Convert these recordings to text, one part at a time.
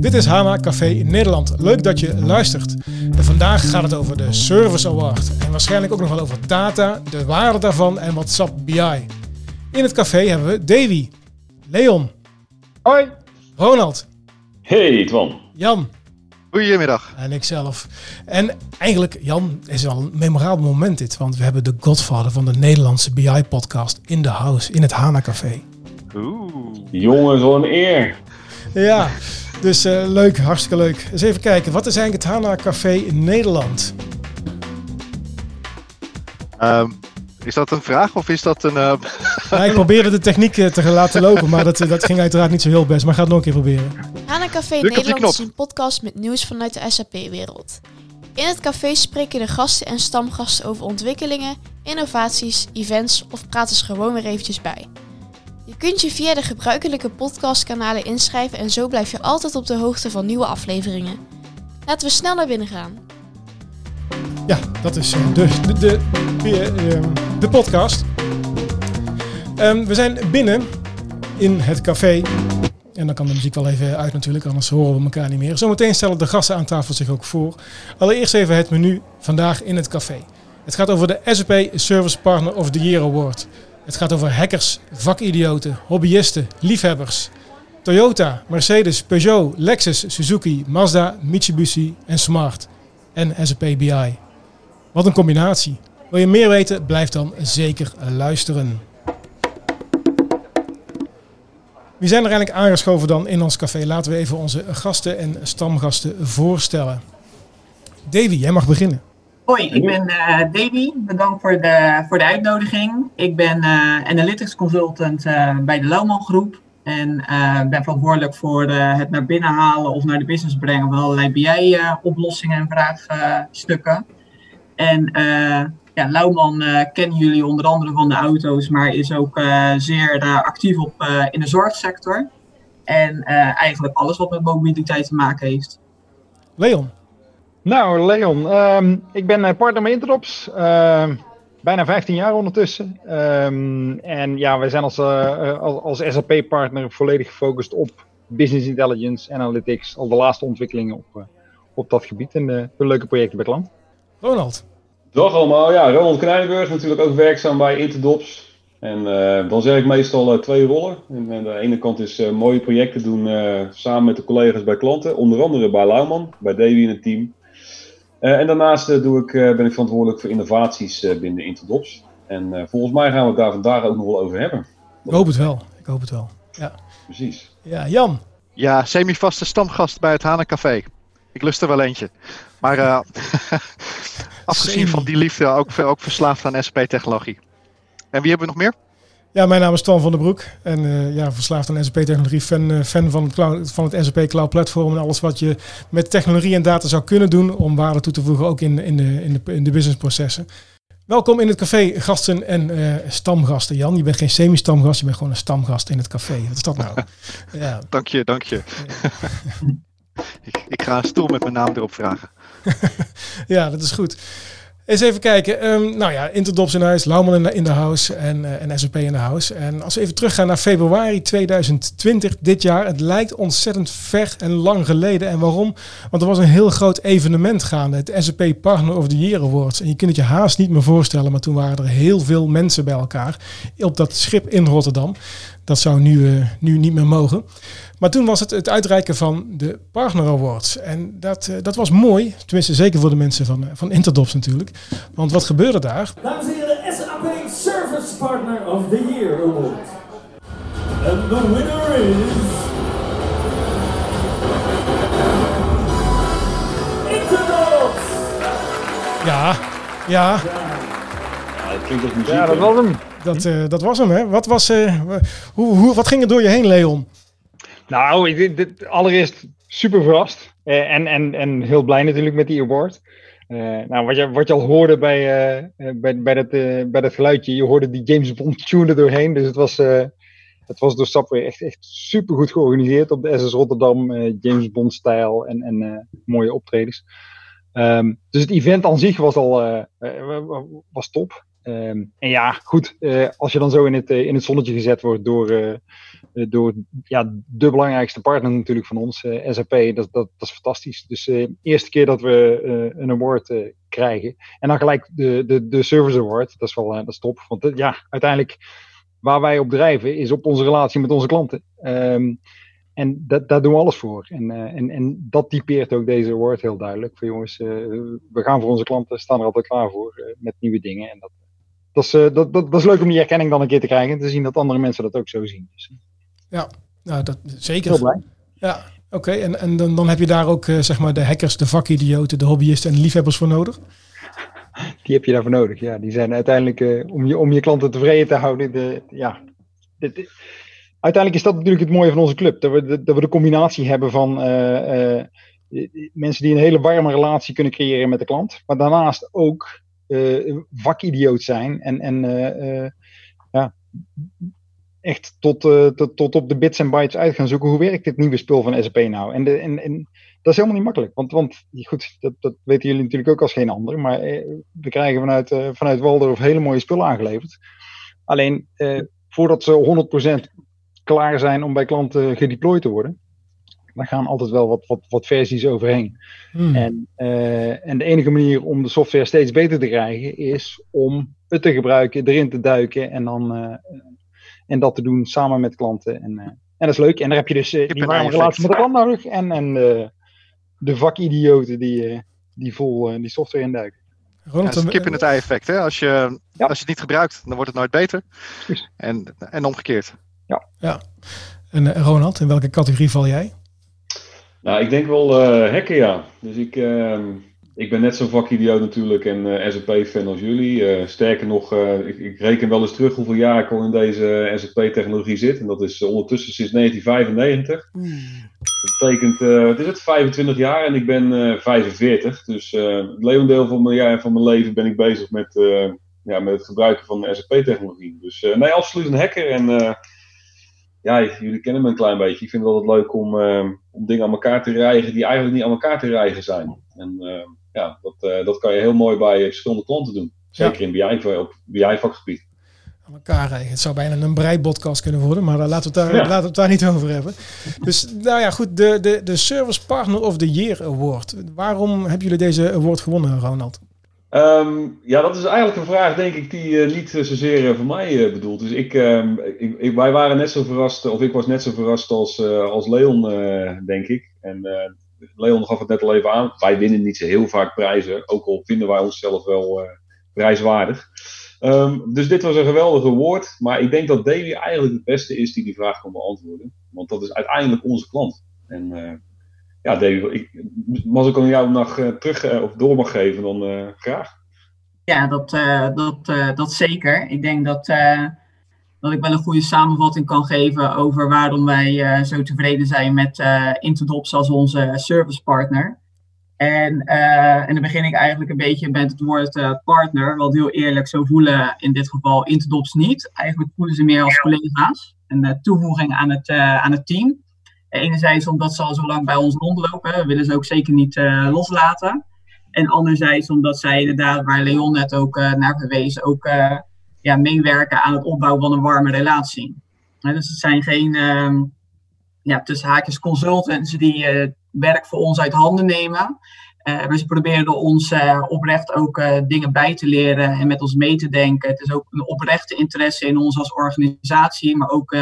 Dit is Hana Café Nederland. Leuk dat je luistert. En vandaag gaat het over de Service Award. En waarschijnlijk ook nog wel over data, de waarde daarvan en wat SAP BI. In het café hebben we Davy, Leon, Hoi. Ronald, Hey Twan. Jan Goedemiddag. en ikzelf. En eigenlijk, Jan, is wel een memorabel moment dit. Want we hebben de godfather van de Nederlandse BI-podcast in de house, in het Hana Café. Oeh. Jongens, wat een eer. Ja, dus eh, leuk, hartstikke leuk. Eens even kijken, wat is eigenlijk het Hana Café in Nederland? Ehm, is dat een vraag of is dat een... eh, Ja, ik probeerde de techniek eh, te laten lopen, maar dat, dat ging uiteraard niet zo heel best. Maar ga het nog een keer proberen. Hana Café Nederland is een podcast met nieuws vanuit de SAP-wereld. In het café spreken de gasten en stamgasten over ontwikkelingen, innovaties, events of praten ze gewoon weer eventjes bij. Je kunt je via de gebruikelijke podcastkanalen inschrijven en zo blijf je altijd op de hoogte van nieuwe afleveringen. Laten we snel naar binnen gaan. Ja, dat is eh, de, de, de, ehm, de podcast. Ehm, we zijn binnen in het café. En dan kan de muziek wel even uit natuurlijk, anders horen we elkaar niet meer. Zometeen stellen de gasten aan tafel zich ook voor. Allereerst even het menu vandaag in het café. Het gaat over de SAP Service Partner of the Year Award. Het gaat over hackers, vakidioten, hobbyisten, liefhebbers. Toyota, Mercedes, Peugeot, Lexus, Suzuki, Mazda, Mitsubishi en Smart. En SAP BI. Wat een combinatie. Wil je meer weten? Blijf dan zeker luisteren. Wie zijn er eigenlijk aangeschoven dan in ons café? Laten we even onze gasten en stamgasten voorstellen. Davy, jij mag beginnen. Hoi, ik ben eh Davy. Bedankt voor de, voor de uitnodiging. Ik ben eh, Analytics Consultant eh, bij de Lauwman Groep. En ben verantwoordelijk voor het naar binnen halen of naar de business brengen van allerlei BI-oplossingen en vraagstukken. en ja, Lauwman kennen jullie onder andere van de auto's, maar is ook zeer actief op, in de zorgsector. En eigenlijk alles wat met mobiliteit te maken heeft. Leon. Nou, Leon, ehm, ik ben eh, partner bij Interops. ehm, bijna 15 jaar ondertussen. Ehm, en ja, wij zijn als, eh, eh, als, als SAP-partner volledig gefocust op business intelligence, analytics, al de laatste ontwikkelingen op, eh, op dat gebied. En veel leuke projecten bij klant. Ronald. Dag allemaal. Ja, Ronald Krijnenburg natuurlijk ook werkzaam bij Interdops. En eh, dan zeg ik meestal eh, twee rollen. En, aan de ene kant is eh, mooie projecten doen eh, samen met de collega's bij klanten. Onder andere bij Lauwman, bij Davy in het team. Eh, en daarnaast eh, doe ik, eh, ben ik verantwoordelijk voor innovaties eh, binnen Interdops. En eh, volgens mij gaan we het daar vandaag ook nog wel over hebben. Ik hoop het wel. Ik hoop het wel. Precies. Ja, Jan. ja, semi-vaste stamgast bij het Hana Café. Ik lust er wel eentje. Maar eh, afgezien van die liefde ook, ook verslaafd aan SAP-technologie. En wie hebben we nog meer? Ja, mijn naam is Tom van der Broek. En eh, ja, verslaafd aan SAP-technologie. Fan, eh, fan van, het cloud, van het SAP Cloud Platform. En alles wat je met technologie en data zou kunnen doen. Om waarde toe te voegen, ook in, in, de, in, de, in de businessprocessen. Welkom in het café, gasten en eh, stamgasten. Jan, je bent geen semi-stamgast, je bent gewoon een stamgast in het café. Wat is dat nou? ja, Dank je, dank je. ik, ik ga een stoel met mijn naam erop vragen. ja, dat is goed. Eens even kijken. Ehm, nou ja, Interdops in huis, Lauwman in de, house en, eh, en SAP in de house. En als we even teruggaan naar februari 2020, dit jaar. Het lijkt ontzettend ver en lang geleden. En waarom? Want er was een heel groot evenement gaande. Het SAP Partner of the Year Awards. En je kunt het je haast niet meer voorstellen. Maar toen waren er heel veel mensen bij elkaar. Op dat schip in Rotterdam. Dat zou nu, eh, nu niet meer mogen. Maar toen was het het uitreiken van de Partner Awards. En dat, eh, dat was mooi. Tenminste, zeker voor de mensen van, eh, van Interdops natuurlijk. Want wat gebeurde daar? Dames en heren, de SAP Service Partner of the Year Award. And the winner is... Interdops! Ja, ja, klinkt als muziek. Ja, dat was hem. dat, eh, dat was hem. Hè? Wat, was, eh, hoe, hoe, wat ging er door je heen, Leon? Nou, ik, dit, dit- allereerst super verrast. Eh, en, en, en heel blij natuurlijk met die award. Eh, nou, wat je, wat je al hoorde bij, bij, bij, dat, eh, bij dat geluidje, je hoorde die James Bond tune er doorheen. Dus het was, eh, het was door Subway echt, echt super goed georganiseerd op de SS Rotterdam. eh, James Bond stijl en, en eh, mooie optredens. Ehm, dus het event aan zich was al was top. Ehm, en ja, goed, eh, als je dan zo in het, eh, in het zonnetje gezet wordt door, eh, door ja, de belangrijkste partner natuurlijk van ons, SAP, dat, dat, dat is fantastisch. Dus de eerste keer dat we een award krijgen. En dan gelijk de, de, de Service Award, dat is wel dat is top. Want ja, uiteindelijk waar wij op drijven is op onze relatie met onze klanten. Ehm, en dat, daar doen we alles voor. En, en, en dat typeert ook deze award heel duidelijk. Van jongens, we gaan voor onze klanten, staan er altijd klaar voor met nieuwe dingen. En dat, dat, is, eh, dat, dat, dat is leuk om die erkenning dan een keer te krijgen. En te zien dat andere mensen dat ook zo zien. Dus, eh, Nou, dat, zeker. heel blij. Ja, oké. En, en dan, dan heb je daar ook eh, zeg maar de hackers, de vakidioten, de hobbyisten en de liefhebbers voor nodig. Die heb je daarvoor nodig. Ja, die zijn uiteindelijk eh, om, je, om je klanten tevreden te houden. De, ja, uiteindelijk is dat natuurlijk het mooie van onze club. Dat we de, dat we de combinatie hebben van mensen die een hele warme relatie kunnen creëren met de klant. Maar daarnaast ook vakidioot zijn. En, en eh, eh, ja, echt tot, eh, tot, op de bits en bytes uit gaan zoeken. Hoe werkt dit nieuwe spul van SAP nou? En, de, en, en dat is helemaal niet makkelijk. Want, want goed, dat, dat weten jullie natuurlijk ook als geen ander. Maar eh, we krijgen vanuit, eh, vanuit Waldorf hele mooie spullen aangeleverd. Alleen eh, voordat ze 100% klaar zijn om bij klanten gedeployed te worden, dan gaan altijd wel wat, wat, wat versies overheen. Hmm. En, eh, en de enige manier om de software steeds beter te krijgen is om het te gebruiken, erin te duiken en dan eh, en dat te doen samen met klanten. En, eh, en dat is leuk. En daar heb je dus die en warme relatie met de klant nodig en, en eh, de vakidioten die, die vol die software induiken. Ja, is het kip in het ei effect. Hè? Als, je, Ja. als je het niet gebruikt, dan wordt het nooit beter. En, en omgekeerd. en eh, Ronald, in welke categorie val jij? Nou, ik denk wel eh hacken, ja. Dus ik, ehm, ik ben net zo'n vakidioot natuurlijk en eh, SAP-fan als jullie. Eh, sterker nog, ik, ik reken wel eens terug hoeveel jaar ik al in deze SAP-technologie zit. En dat is ondertussen sinds 1995. Dat betekent, wat is het, 25 jaar en ik ben eh 45. Dus het leeuwendeel van mijn, jaar, van mijn leven ben ik bezig met, ja, met het gebruiken van SAP-technologie. Dus nee, absoluut een hacker. En ja, jullie kennen me een klein beetje. Ik vind het altijd leuk om, eh, om dingen aan elkaar te rijgen die eigenlijk niet aan elkaar te rijgen zijn. En eh, ja, dat, eh, dat kan je heel mooi bij verschillende klanten doen. Zeker in BI, op BI-vakgebied. Aan elkaar rijgen. Het zou bijna een breipodcast kunnen worden, maar laten we het daar, Ja. laten we het daar niet over hebben. Dus nou ja, goed. De, de, de Service Partner of the Year Award. Waarom hebben jullie deze award gewonnen, Ronald? Ehm, ja, dat is eigenlijk een vraag, denk ik, die eh, niet zozeer eh, voor mij eh, bedoeld is. Ik, ehm, ik, ik- wij waren net zo verrast, of ik was net zo verrast als, eh, als Leon, eh, denk ik. En eh, Leon gaf het net al even aan. Wij winnen niet zo heel vaak prijzen, ook al vinden wij onszelf wel eh, prijswaardig. Ehm, dus dit was een geweldige woord. Maar ik denk dat Davy eigenlijk het beste is die die vraag kan beantwoorden. Want dat is uiteindelijk onze klant. En eh, ja, Davy, ik, als ik aan jou nog eh, terug eh, of door mag geven, dan eh, graag. Ja, dat, eh, dat, eh, dat zeker. Ik denk dat, eh, dat ik wel een goede samenvatting kan geven over waarom wij eh, zo tevreden zijn met eh Interdops als onze servicepartner. En, eh, en dan begin ik eigenlijk een beetje met het woord eh, partner. Want heel eerlijk, zo voelen in dit geval Interdops niet. Eigenlijk voelen ze meer als collega's. Een eh, toevoeging aan het, eh, aan het team. Enerzijds omdat ze al zo lang bij ons rondlopen. Willen ze ook zeker niet eh, loslaten. En anderzijds omdat zij inderdaad, waar Leon net ook eh, naar verwees, ook eh, ja, meewerken aan het opbouwen van een warme relatie. Dus het zijn geen ehm, ja, tussen haakjes consultants die werk voor ons uit handen nemen. Maar ze proberen ons oprecht ook dingen bij te leren en met ons mee te denken. Het is ook een oprechte interesse in ons als organisatie, maar ook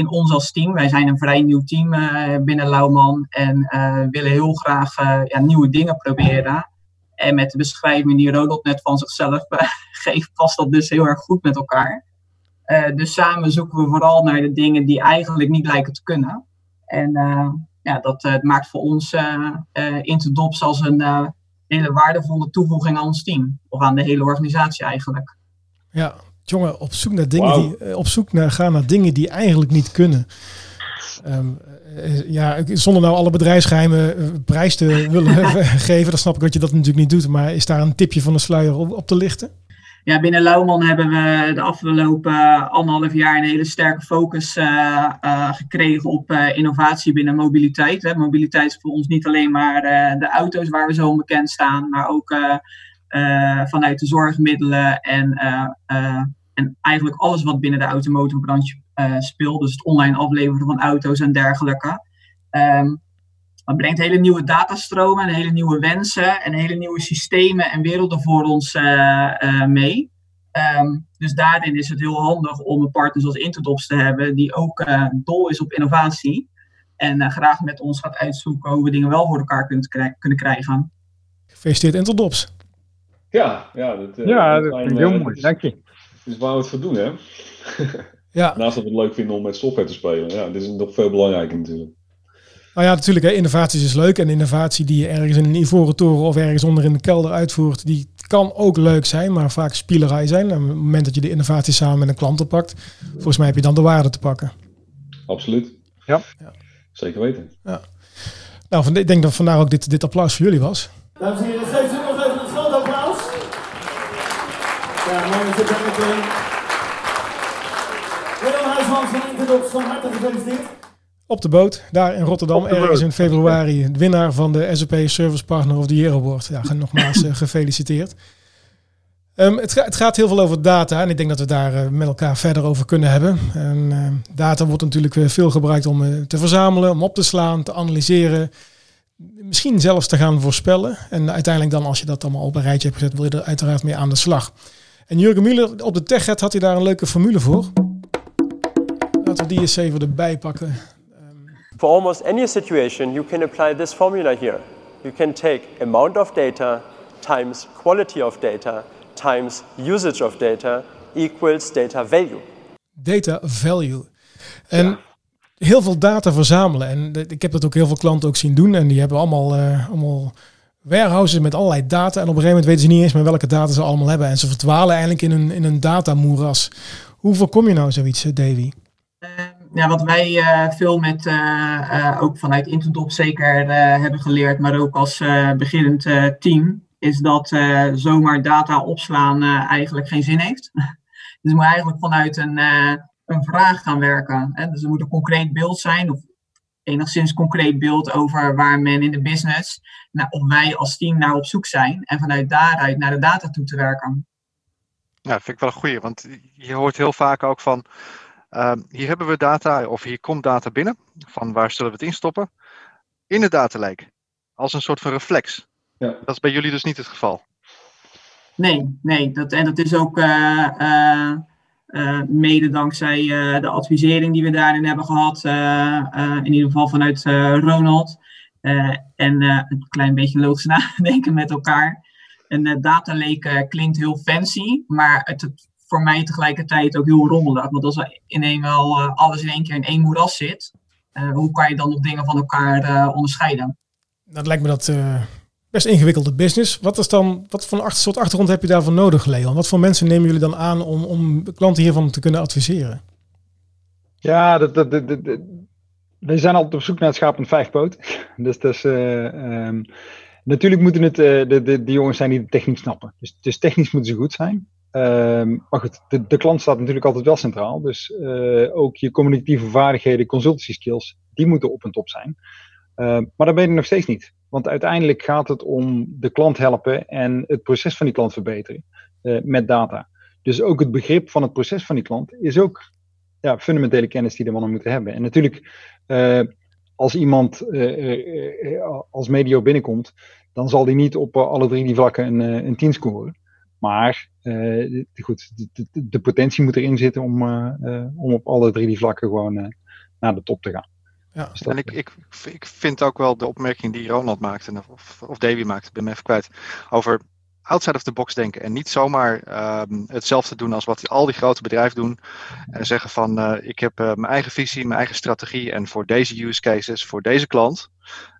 in ons als team. Wij zijn een vrij nieuw team eh, binnen Lauwman en eh, willen heel graag eh, ja, nieuwe dingen proberen. En met de beschrijving die Rodot net van zichzelf geeft, past dat dus heel erg goed met elkaar. Dus samen zoeken we vooral naar de dingen die eigenlijk niet lijken te kunnen. En ja, dat maakt voor ons Interdops als een hele waardevolle toevoeging aan ons team. Of aan de hele organisatie eigenlijk. Ja, jongen, op zoek naar dingen die eh, op zoek naar gaan naar dingen die eigenlijk niet kunnen. Ehm, eh, ja, zonder nou alle bedrijfsgeheimen eh, prijs te willen geven, dan snap ik dat je dat natuurlijk niet doet. Maar is daar een tipje van de sluier op, op te lichten? Ja, binnen Lauwman hebben we de afgelopen anderhalf jaar een hele sterke focus gekregen op eh, innovatie binnen mobiliteit. Hè. Mobiliteit is voor ons niet alleen maar eh, de auto's waar we zo onbekend staan, maar ook vanuit de zorgmiddelen en, eh, eh, en eigenlijk alles wat binnen de automotorbranche eh, speelt. Dus het online afleveren van auto's en dergelijke. Ehm, dat brengt hele nieuwe datastromen en hele nieuwe wensen en hele nieuwe systemen en werelden voor ons eh, eh, mee. Ehm, dus daarin is het heel handig om een partner zoals Interdops te hebben, die ook eh, dol is op innovatie. En eh, graag met ons gaat uitzoeken hoe we dingen wel voor elkaar kunnen krijgen. Gefeliciteerd Interdops. Ja, ja, dat, eh, Ja, dat vind ik heel eh, mooi. Dank je. is waar we het voor doen, hè? Ja, Naast dat we het leuk vinden om met software te spelen. Ja, dit is nog veel belangrijker natuurlijk. nou ja, natuurlijk, hè, innovatie is leuk. En innovatie die je ergens in een ivoren toren of ergens onder in de kelder uitvoert, die kan ook leuk zijn, maar vaak spielerij zijn. En op het moment dat je de innovatie samen met een klant oppakt, volgens mij heb je dan de waarde te pakken. Absoluut. Ja. Ja. Zeker weten. Nou, van- ik denk dat vandaar ook dit, dit applaus voor jullie was. Dames en heren, Willem van van harte gefeliciteerd. Op de boot, daar in Rotterdam, ergens in februari. de Winnaar van de SAP Service Partner of the Year Award. Ja, nogmaals eh, gefeliciteerd. Ehm, het, ga- het gaat heel veel over data en ik denk dat we daar eh, met elkaar verder over kunnen hebben. En, eh, data wordt natuurlijk veel gebruikt om eh, te verzamelen, om op te slaan, te analyseren. Misschien zelfs te gaan voorspellen. En uiteindelijk dan, als je dat allemaal op een rijtje hebt gezet, wil je er uiteraard mee aan de slag. En Jurgen Muller op de TechRed had hij daar een leuke formule voor. Laten we die eens even erbij pakken. For almost any situation, you can apply this formula here. You can take amount of data times quality of data times usage of data equals data value. Data value. En heel veel data verzamelen. En ik heb dat ook heel veel klanten ook zien doen. En die hebben allemaal, eh, allemaal warehouses met allerlei data. En op een gegeven moment weten ze niet eens meer welke data ze allemaal hebben. En ze verdwalen eigenlijk in een, in een datamoeras. Hoe voorkom je nou zoiets, eh, Davy? Ja, wat wij eh, veel met, eh, eh, ook vanuit Interdop zeker eh, hebben geleerd, maar ook als eh, beginnend eh, team, is dat eh, zomaar data opslaan eh, eigenlijk geen zin heeft. dus je moet eigenlijk vanuit een, eh, een vraag gaan werken. Hè? Dus er moet een concreet beeld zijn, of enigszins concreet beeld over waar men in de business, nou, of wij als team naar op zoek zijn, en vanuit daaruit naar de data toe te werken. Ja, dat vind ik wel een goeie. Want je hoort heel vaak ook van, ehm, hier hebben we data, of hier komt data binnen. Van waar zullen we het instoppen? In het data lake. Als een soort van reflex. Ja. Dat is bij jullie dus niet het geval. Nee, nee. Dat, en dat is ook eh, eh, eh, mede dankzij eh, de advisering die we daarin hebben gehad. eh, in ieder geval vanuit Ronald. En een klein beetje logisch nadenken met elkaar. En data lake eh, klinkt heel fancy, maar het, het voor mij tegelijkertijd ook heel rommelig. Want als in eenmaal uh, alles in één keer in één moeras zit, hoe kan je dan nog dingen van elkaar onderscheiden? Dat lijkt me dat best ingewikkelde business. Wat, is dan, wat voor een soort achtergrond heb je daarvoor nodig, Leon? Wat voor mensen nemen jullie dan aan om, om klanten hiervan te kunnen adviseren? Ja, dat, dat, we zijn altijd op zoek naar het schaap en vijfpoot. Dus dat is... Um, Natuurlijk moeten het uh, de, jongens zijn die de techniek snappen. Dus, dus technisch moeten ze goed zijn. Uh, maar goed, de, de, klant staat natuurlijk altijd wel centraal. Dus uh, ook je communicatieve vaardigheden, consultancy skills, die moeten op en top zijn. maar dat ben je nog steeds niet. Want uiteindelijk gaat het om de klant helpen en het proces van die klant verbeteren met data. Dus ook het begrip van het proces van die klant is ook ja, fundamentele kennis die de mannen moeten hebben. En natuurlijk als iemand uh, als medio binnenkomt, dan zal die niet op alle drie die vlakken een, een 10 scoren. Maar goed, de, de, potentie moet erin zitten om, om op alle drie die vlakken gewoon naar de top te gaan. Ja, dus en ik, ik, ik vind ook wel de opmerking die Ronald maakte, of, of Davy maakte, ik ben me even kwijt, over outside of the box denken en niet zomaar um, hetzelfde doen als wat al die grote bedrijven doen en zeggen van uh, ik heb uh, mijn eigen visie, mijn eigen strategie en voor deze use cases, voor deze klant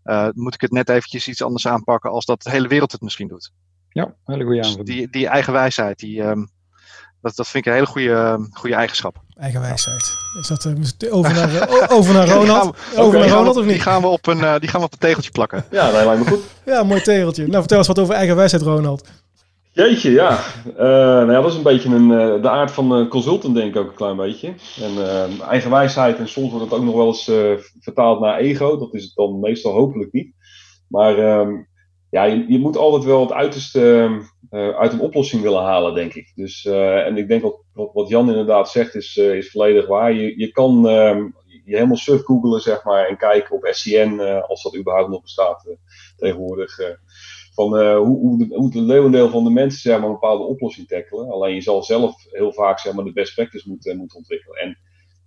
uh, moet ik het net eventjes iets anders aanpakken als dat de hele wereld het misschien doet. Ja, hele goede dus die, die eigen wijsheid, die, um, dat, dat vind ik een hele goede, goede eigenschap. Eigen wijsheid. Is dat uh, over, naar, uh, over naar Ronald? we, over okay, naar Ronald of niet? Die gaan we op een, uh, die gaan we op een tegeltje plakken. Ja, dat lijkt me goed. Ja, mooi tegeltje. Nou, vertel eens wat over eigen wijsheid, Ronald. Jeetje, ja. Uh, nou ja, dat is een beetje een, uh, de aard van uh, consultant, denk ik ook een klein beetje. En uh, eigen wijsheid, en soms wordt het ook nog wel eens vertaald naar ego. Dat is het dan meestal hopelijk niet. Maar um, ja, je, moet altijd wel het uiterste uit een oplossing willen halen, denk ik. Dus, en ik denk wat, wat, Jan inderdaad zegt is, is volledig waar. Je, je kan ehm, je helemaal surf googelen, zeg maar, en kijken op SCN, als dat überhaupt nog bestaat tegenwoordig van hoe, hoe, hoe de leeuwendeel van de mensen zeg maar, een bepaalde oplossing tackelen. Alleen je zal zelf heel vaak zeg maar, de best practice moeten, moeten ontwikkelen. En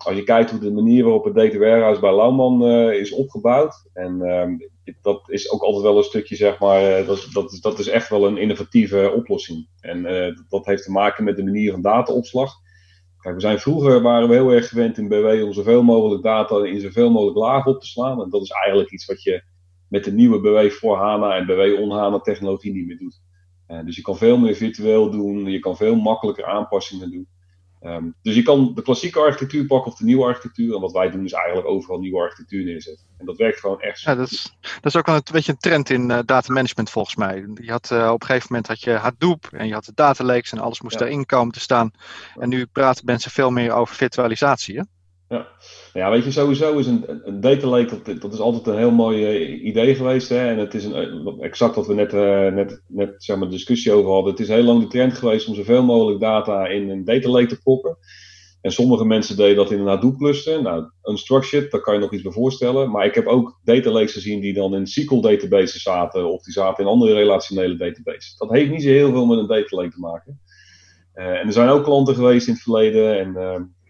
als je kijkt hoe de manier waarop het data warehouse bij Lauwman uh, is opgebouwd. En um, dat is ook altijd wel een stukje, zeg maar, uh, dat, dat, dat is echt wel een innovatieve oplossing. En dat heeft te maken met de manier van dataopslag. Kijk, we zijn vroeger waren we heel erg gewend in BW om zoveel mogelijk data in zoveel mogelijk lagen op te slaan. En dat is eigenlijk iets wat je met de nieuwe BW voor HANA en BW on HANA technologie niet meer doet. Dus je kan veel meer virtueel doen, je kan veel makkelijker aanpassingen doen. Um, dus je kan de klassieke architectuur pakken of de nieuwe architectuur. En wat wij doen is eigenlijk overal nieuwe architectuur neerzetten. En dat werkt gewoon echt. Ja, dat, is, dat is ook wel een beetje een trend in uh, data management volgens mij. Je had, uh, op een gegeven moment had je Hadoop en je had de data lakes en alles moest ja. erin komen te staan. En nu praten mensen veel meer over virtualisatie. Hè? Ja. ja, weet je, sowieso is een, een data lake, dat, is altijd een heel mooi uh, idee geweest. Hè? En het is een, exact wat we net, uh, net, net zeg maar, discussie over hadden. Het is heel lang de trend geweest om zoveel mogelijk data in een data lake te proppen. En sommige mensen deden dat in een Hadoop cluster. Nou, unstructured, daar kan je nog iets bij voorstellen. Maar ik heb ook data lakes gezien die dan in SQL databases zaten. Of die zaten in andere relationele databases. Dat heeft niet zo heel veel met een data lake te maken. En er zijn ook klanten geweest in het verleden. En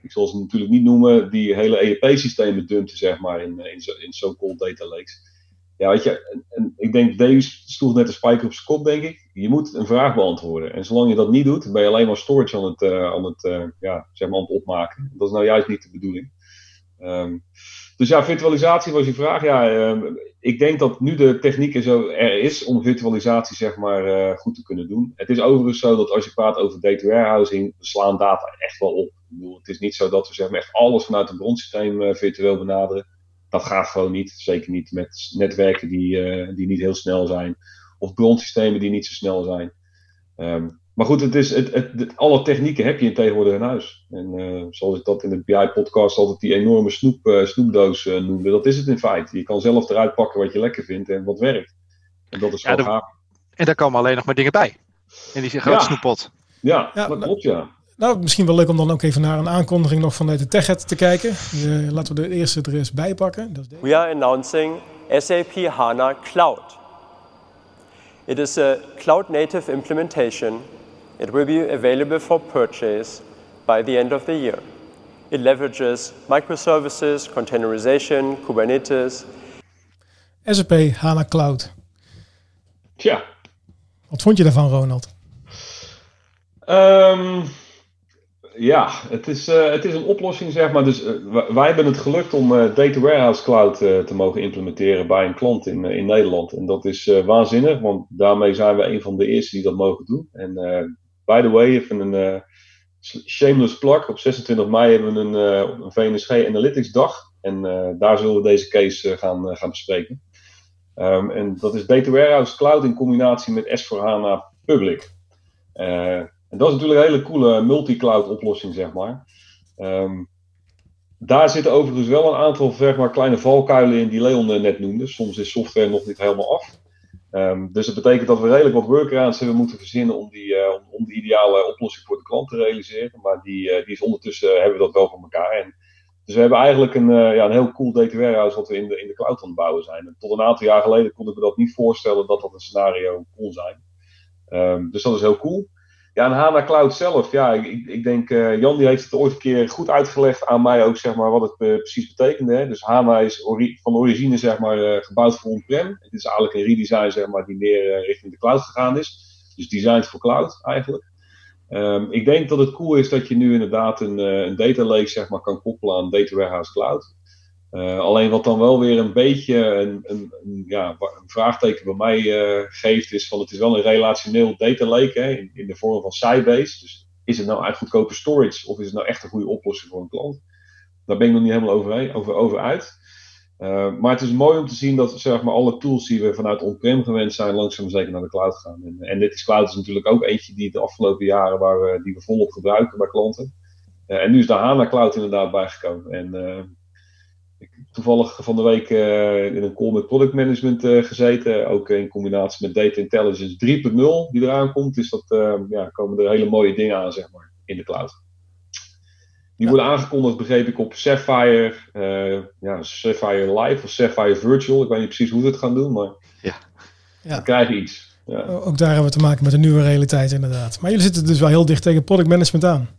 ik zal ze natuurlijk niet noemen, die hele ERP-systemen dumpten, zeg maar, in, in, in so-called data lakes. Ja, weet je, en, ik denk, Davies sloeg net een spijker op zijn kop, denk ik. Je moet een vraag beantwoorden. En zolang je dat niet doet, ben je alleen maar storage aan het, uh, aan het, uh, ja, zeg maar aan het opmaken. Dat is nou juist niet de bedoeling. Um, dus ja, virtualisatie was je vraag. Ja, uh, ik denk dat nu de techniek er zo er is om virtualisatie zeg maar goed te kunnen doen. Het is overigens zo dat als je praat over data warehousing, slaan data echt wel op. Bedoel, het is niet zo dat we zeg maar echt alles vanuit een bronsysteem uh, virtueel benaderen. Dat gaat gewoon niet. Zeker niet met netwerken die, die niet heel snel zijn. Of bronsystemen die niet zo snel zijn. Um, maar goed, het is, het, het, alle technieken heb je tegenwoordig in huis. En uh, zoals ik dat in de BI-podcast altijd die enorme snoep, uh, snoepdoos uh, noemde, dat is het in feite. Je kan zelf eruit pakken wat je lekker vindt en wat werkt. En dat is ja, gaaf. En daar komen alleen nog maar dingen bij. In die grote ja. snoeppot. Ja, ja, dat klopt ja. Nou, misschien wel leuk om dan ook even naar een aankondiging nog vanuit de TechHead te kijken. Uh, laten we de eerste er eens bij pakken. Dat is We are announcing SAP HANA Cloud. It is a cloud-native implementation It will be available for purchase by the end of the year. It leverages microservices, containerization, Kubernetes. SAP HANA Cloud. Tja. Wat vond je daarvan, Ronald? Um, ja, het is, uh, het is een oplossing, zeg maar. Dus uh, wij hebben het gelukt om uh, Data Warehouse Cloud te mogen implementeren bij een klant in, in Nederland. En dat is waanzinnig, want daarmee zijn we een van de eerste die dat mogen doen. En by the way, even een uh, shameless plug. Op 26 mei hebben we een, uh, een VNSG Analytics dag. En uh, daar zullen we deze case gaan, gaan bespreken. Um, en dat is Data Warehouse Cloud in combinatie met S4HANA Public. En dat is natuurlijk een hele coole multi-cloud oplossing, zeg maar. Um, daar zitten overigens wel een aantal zeg maar, kleine valkuilen in die Leon net noemde. Soms is software nog niet helemaal af. Um, dus dat betekent dat we redelijk wat workarounds hebben moeten verzinnen om, die, uh, om de ideale oplossing voor de klant te realiseren. Maar die, uh, die is ondertussen hebben we dat wel voor elkaar. En, dus we hebben eigenlijk een, ja, een heel cool data warehouse wat we in de, in de cloud aan het bouwen zijn. En tot een aantal jaar geleden konden we dat niet voorstellen dat dat een scenario kon zijn. Um, dus dat is heel cool. Ja, en HANA Cloud zelf, ja, ik, ik denk, uh, Jan die heeft het ooit een keer goed uitgelegd aan mij ook, zeg maar, wat het uh, precies betekende. Hè. Dus HANA is van origine, zeg maar, uh, gebouwd voor on-prem. Het is eigenlijk een redesign, zeg maar, die meer richting de cloud gegaan is. Dus designed voor cloud, eigenlijk. Um, ik denk dat het cool is dat je nu inderdaad een, een data lake, zeg maar, kan koppelen aan Data Warehouse Cloud. Uh, alleen wat dan wel weer een beetje een, een, een ja, vraagteken bij mij uh, geeft, is van het is wel een relationeel data lake hè, in, de vorm van Sybase. Dus is het nou eigenlijk goedkope storage of is het nou echt een goede oplossing voor een klant? Daar ben ik nog niet helemaal over, over, uit. Uh, maar het is mooi om te zien dat zeg maar, alle tools die we vanuit on-prem gewend zijn, langzaam zeker naar de cloud gaan. En, en dit is cloud is natuurlijk ook eentje die de afgelopen jaren waar we, die we volop gebruiken bij klanten. en nu is de HANA Cloud inderdaad bijgekomen. En toevallig van de week eh, in een call met product management eh, gezeten. Ook in combinatie met data intelligence 3.0 die eraan komt. Dus dat eh, ja, komen er hele mooie dingen aan, zeg maar, in de cloud. Die worden aangekondigd, begreep ik, op Sapphire, ja, Sapphire Live of Sapphire Virtual. Ik weet niet precies hoe we het gaan doen, maar Ja. Ja. we krijgen iets. Ja. Ook daar hebben we te maken met een nieuwe realiteit inderdaad. Maar jullie zitten dus wel heel dicht tegen product management aan.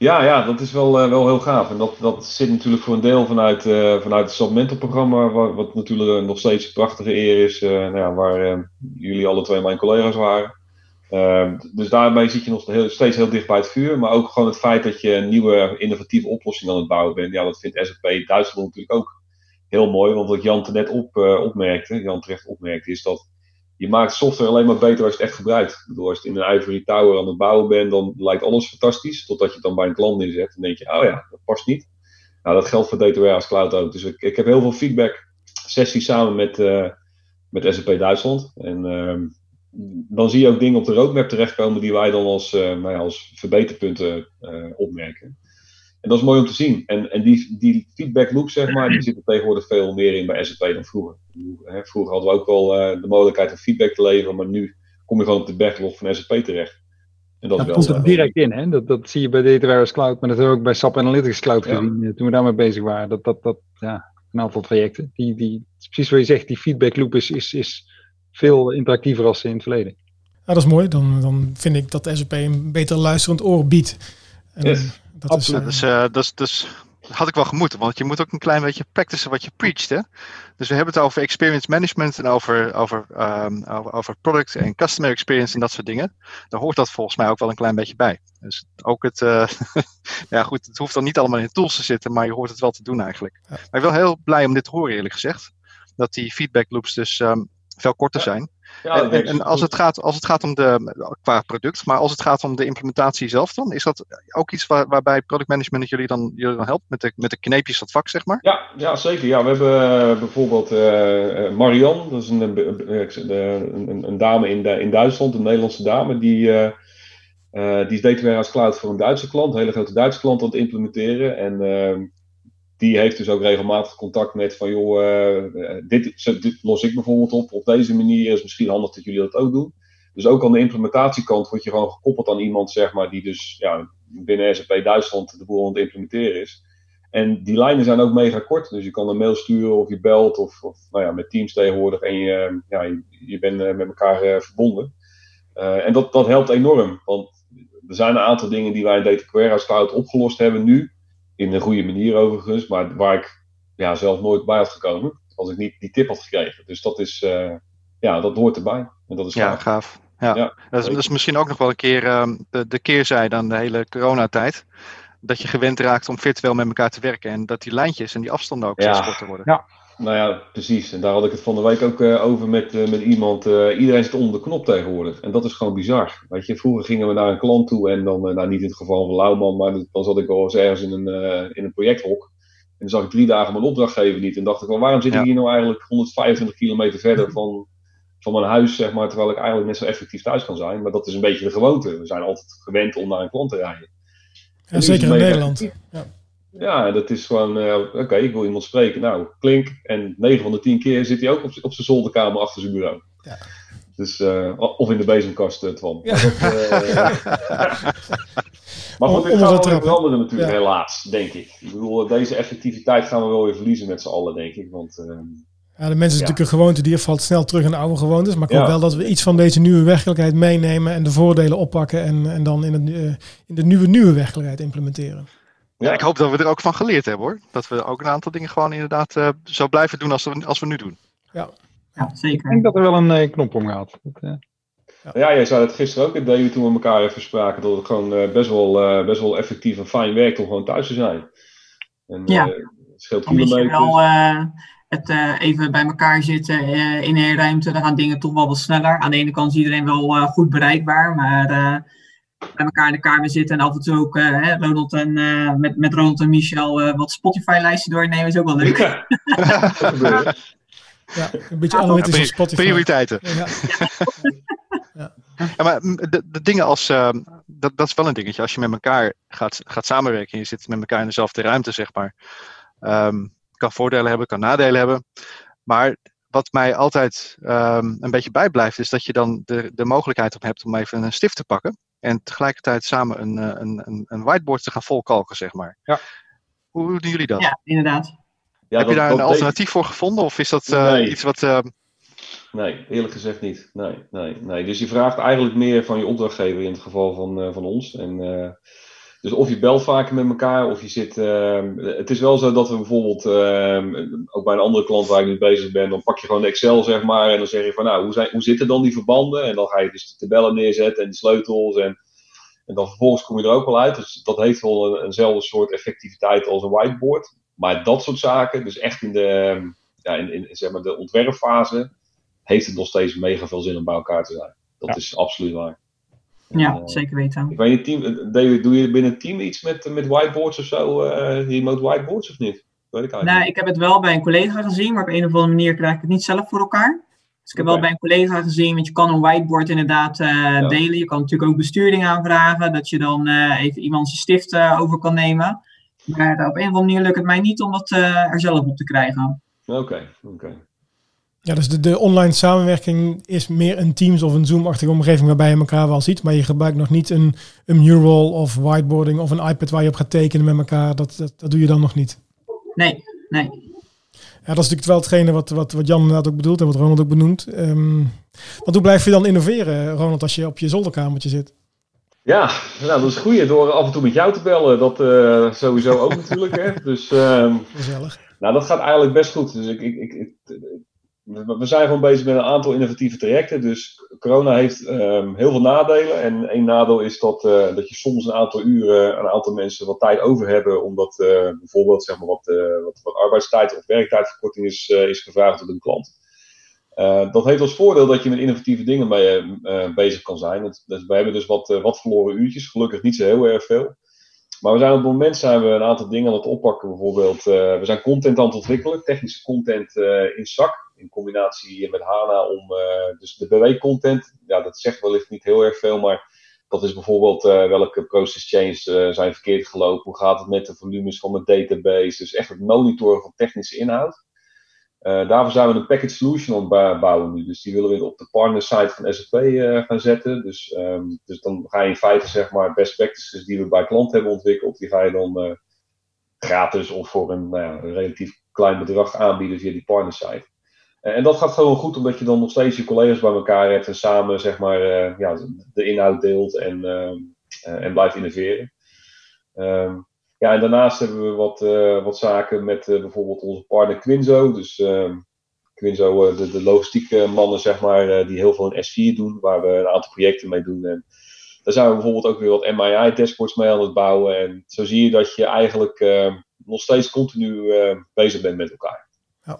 Ja, ja, dat is wel, eh, wel heel gaaf. En dat, dat zit natuurlijk voor een deel vanuit, eh, vanuit het Submental-programma, wa- wat natuurlijk nog steeds een prachtige eer is, eh, nou ja, waar jullie alle twee mijn collega's waren. Ehm, dus daarmee zit je nog heel, steeds heel dicht bij het vuur. Maar ook gewoon het feit dat je een nieuwe innovatieve oplossing aan het bouwen bent. Ja, dat vindt SAP Duitsland natuurlijk ook heel mooi. Want wat Jan net op, opmerkte, Jan terecht opmerkte, is dat je maakt software alleen maar beter als je het echt gebruikt. Ik bedoel, als je het in een ivory tower aan het bouwen bent, dan lijkt alles fantastisch. Totdat je het dan bij een klant neerzet. Dan denk je, oh ja, dat past niet. Nou, dat geldt voor Data Warehouse Cloud ook. Dus ik, ik heb heel veel feedback sessies samen met, eh, met SAP Duitsland. En ehm, dan zie je ook dingen op de roadmap terechtkomen die wij dan als, ja, als verbeterpunten eh, opmerken. En dat is mooi om te zien. En, en die, die feedback loop, zeg maar, die zit er tegenwoordig veel meer in bij SAP dan vroeger. Vroeger hadden we ook wel eh, de mogelijkheid om feedback te leveren, maar nu kom je gewoon op de backlog van SAP terecht. En dat Dat is komt wel, er eh, direct in. Hè? Dat, dat zie je bij Data Warehouse Cloud, maar dat hebben we ook bij SAP Analytics Cloud gezien. eh, Toen we daarmee bezig waren. Dat, dat, dat, ja, een aantal trajecten. Die, die, precies wat je zegt, die feedback loop is, is, is veel interactiever als in het verleden. Ja, dat is mooi. Dan, dan vind ik dat SAP een beter luisterend oor biedt. En Yes, dat absoluut. Is, Dus, eh, eh, dus, dus dat had ik wel gemoeten, want je moet ook een klein beetje practicen wat je preacht. Hè? Dus we hebben het over experience management en over, over, ehm, over, over product en customer experience en dat soort dingen. Daar hoort dat volgens mij ook wel een klein beetje bij. Dus ook het, eh, ja goed, het hoeft dan niet allemaal in tools te zitten, maar je hoort het wel te doen eigenlijk. Ja. Maar ik ben wel heel blij om dit te horen eerlijk gezegd. Dat die feedback loops dus ehm, veel korter zijn. Ja, dat en, als, het gaat, als het gaat om de, qua product, maar als het gaat om de implementatie zelf dan, is dat ook iets waar, waarbij product management jullie dan, jullie dan helpt met de, met de kneepjes van het vak, zeg maar? Ja, ja, zeker. Ja, we hebben eh, bijvoorbeeld eh, eh, Marianne, dat is een, een, een dame in, in Duitsland, een Nederlandse dame, die, eh, die is Data Warehouse Cloud voor een Duitse klant, een hele grote Duitse klant aan het implementeren. En eh, die heeft dus ook regelmatig contact met van, joh, eh, eh, dit, dit los ik bijvoorbeeld op, op deze manier is misschien handig dat jullie dat ook doen. Dus ook aan de implementatiekant word je gewoon gekoppeld aan iemand, zeg maar, die dus ja, binnen SAP Duitsland de boel aan het implementeren is. En die lijnen zijn ook mega kort. Dus je kan een mail sturen of je belt of, of nou ja, met Teams tegenwoordig. En je, eh, ja, je, bent met elkaar verbonden. En dat, dat helpt enorm. Want er zijn een aantal dingen die wij in Data Cloud opgelost hebben nu. In een goede manier overigens. Maar waar ik ja, zelf nooit bij had gekomen. Als ik niet die tip had gekregen. Dus dat is, eh, ja, dat hoort erbij. En dat is Ja, gaaf. gaaf. Ja. Ja, dat, is, dat is misschien ook nog wel een keer ehm, de, de keerzijde aan de hele coronatijd. Dat je gewend raakt om virtueel met elkaar te werken en dat die lijntjes en die afstanden ook Ja. steeds korter worden. Nou ja, precies. En daar had ik het van de week ook eh, over met, eh, met iemand. Eh, iedereen zit onder de knop tegenwoordig. En dat is gewoon bizar. Weet je, vroeger gingen we naar een klant toe en dan, eh, nou niet in het geval van Lauwman, maar dan zat ik wel eens ergens in een, eh, in een projecthok. En dan zag ik drie dagen mijn opdrachtgever niet. En dacht ik wel, waarom zit ik Ja. hier nou eigenlijk 125 kilometer verder van, van mijn huis, zeg maar, terwijl ik eigenlijk net zo effectief thuis kan zijn. Maar dat is een beetje de gewoonte. We zijn altijd gewend om naar een klant te rijden. ja, zeker in Nederland. effectief. Ja. Ja, dat is gewoon, eh, oké, ik wil iemand spreken. Nou, klink. En 9 van de 10 keer zit hij ook op, op zijn zolderkamer achter zijn bureau. Ja. Dus, eh, of in de bezemkast, eh, Twan. Ja. Maar, goed, dit gaat wel veranderen natuurlijk, Ja. helaas, denk ik. Ik bedoel, deze effectiviteit gaan we wel weer verliezen met z'n allen, denk ik. Want Ja, de mensen is natuurlijk een gewoonte die valt snel terug in de oude gewoontes. Maar ik hoop wel dat we iets van deze nieuwe werkelijkheid meenemen en de voordelen oppakken en, en dan in, het, in de nieuwe nieuwe werkelijkheid implementeren. Ja, ik hoop dat we er ook van geleerd hebben hoor. Dat we ook een aantal dingen gewoon inderdaad eh, zo blijven doen als we, als we nu doen. Ja, Ik zeker. denk dat er wel een eh, knop om gaat. Dat, eh, ja, jij zei het gisteren ook, dat we toen we elkaar even spraken, dat het gewoon eh, best, wel, eh, best wel effectief en fijn werkt om gewoon thuis te zijn. En, Ja. eh, het scheelt Dan mis je kilometers. wel eh, het eh, even bij elkaar zitten eh, in een ruimte. Dan gaan dingen toch wel wat sneller. Aan de ene kant is iedereen wel eh, goed bereikbaar, maar eh, bij elkaar in de kamer zitten en af en toe ook eh, hè, Ronald en, eh, met, met Ronald en Michel eh, wat Spotify-lijsten doornemen is ook wel leuk. Ja, een beetje analytisch op Spotify. Prioriteiten. Ja, Ja, maar de, de dingen als, dat, dat is wel een dingetje. Als je met elkaar gaat, gaat samenwerken en je zit met elkaar in dezelfde ruimte, zeg maar. Ehm, kan voordelen hebben, kan nadelen hebben. Maar wat mij altijd ehm, een beetje bijblijft, is dat je dan de, de mogelijkheid op hebt om even een stift te pakken. En tegelijkertijd samen een, eh, een, een, een whiteboard te gaan volkalken, zeg maar. Ja. Hoe doen jullie dat? Ja, inderdaad. Ja, Heb je dat- daar dat een deed- alternatief voor gevonden? Of is dat eh, Nee. iets wat. ehm, Nee, eerlijk gezegd niet. Nee, nee, nee. Dus je vraagt eigenlijk meer van je opdrachtgever in het geval van, eh, van ons. En, eh, dus of je belt vaker met elkaar, of je zit. ehm, het is wel zo dat we bijvoorbeeld, ehm, ook bij een andere klant waar ik nu bezig ben, dan pak je gewoon Excel, zeg maar. En dan zeg je van, nou, hoe, zijn, hoe zitten dan die verbanden? En dan ga je dus de tabellen neerzetten en de sleutels. En, en dan vervolgens kom je er ook wel uit. Dus dat heeft wel een, eenzelfde soort effectiviteit als een whiteboard. Maar dat soort zaken, dus echt in de, ehm, ja, in, in, zeg maar de ontwerpfase, heeft het nog steeds mega veel zin om bij elkaar te zijn. Dat Ja. is absoluut waar. Ja, Eh, zeker weten. Ik weet niet, team, eh, David, doe je binnen het team iets met, met whiteboards of zo? eh, remote whiteboards of niet? Weet ik eigenlijk Nou, ik heb het wel bij een collega gezien, maar op een of andere manier krijg ik het niet zelf voor elkaar. Dus ik heb wel bij een collega gezien, want je kan een whiteboard inderdaad delen. Je kan natuurlijk ook bestuurding aanvragen, dat je dan even iemand zijn stift over kan nemen. Maar op een of andere manier lukt het mij niet om dat er zelf op te krijgen. Oké, oké. Ja, dus de, de online samenwerking is meer een Teams of een Zoom-achtige omgeving waarbij je elkaar wel ziet, maar je gebruikt nog niet een, een mural of whiteboarding of een iPad waar je op gaat tekenen met elkaar. Dat, dat, dat doe je dan nog niet. Nee, nee. Ja, dat is natuurlijk wel hetgene wat, wat, wat Jan inderdaad ook bedoelt en wat Ronald ook benoemt. Ehm, want hoe blijf je dan innoveren, Ronald, als je op je zolderkamertje zit? Ja, nou, dat is goed. Door af en toe met jou te bellen, dat eh, sowieso ook natuurlijk. Hè. Dus ehm, Gezellig. Nou, dat gaat eigenlijk best goed. Dus ik, ik, ik, ik- we zijn gewoon bezig met een aantal innovatieve trajecten. Dus corona heeft ehm, heel veel nadelen. En één nadeel is dat, eh, dat je soms een aantal uren, een aantal mensen wat tijd over hebben. Omdat eh, bijvoorbeeld zeg maar, wat, eh, wat, wat arbeidstijd of werktijdverkorting is, is gevraagd door een klant. Dat heeft als voordeel dat je met innovatieve dingen mee, bezig kan zijn. We hebben dus wat, wat verloren uurtjes, gelukkig niet zo heel erg veel. Maar we zijn op het moment zijn we een aantal dingen aan het oppakken. Bijvoorbeeld, we zijn content aan het ontwikkelen, technische content in zak. In combinatie met HANA om eh, dus de BW-content. Ja, dat zegt wellicht niet heel erg veel, maar dat is bijvoorbeeld eh, welke process changes eh, zijn verkeerd gelopen. Hoe gaat het met de volumes van de database? Dus echt het monitoren van technische inhoud. Daarvoor zijn we een package solution aan bouwen nu. Dus die willen we op de partner site van SAP gaan zetten. Dus, ehm, dus dan ga je in feite zeg maar best practices die we bij klanten hebben ontwikkeld, die ga je dan gratis of voor een, nou een relatief klein bedrag aanbieden via die partner site. Eh, en dat gaat gewoon goed, omdat je dan nog steeds je collega's bij elkaar hebt en samen zeg maar, eh, ja, de inhoud deelt en, ehm, eh, en blijft innoveren. Ehm, ja, en daarnaast hebben we wat, wat zaken met bijvoorbeeld onze partner Quinzo. Dus ehm, Quinzo, de, de logistieke mannen, zeg maar, die heel veel in S4 doen, waar we een aantal projecten mee doen. En daar zijn we bijvoorbeeld ook weer wat MII-dashboards mee aan het bouwen. En zo zie je dat je eigenlijk nog steeds continu bezig bent met elkaar. Ja.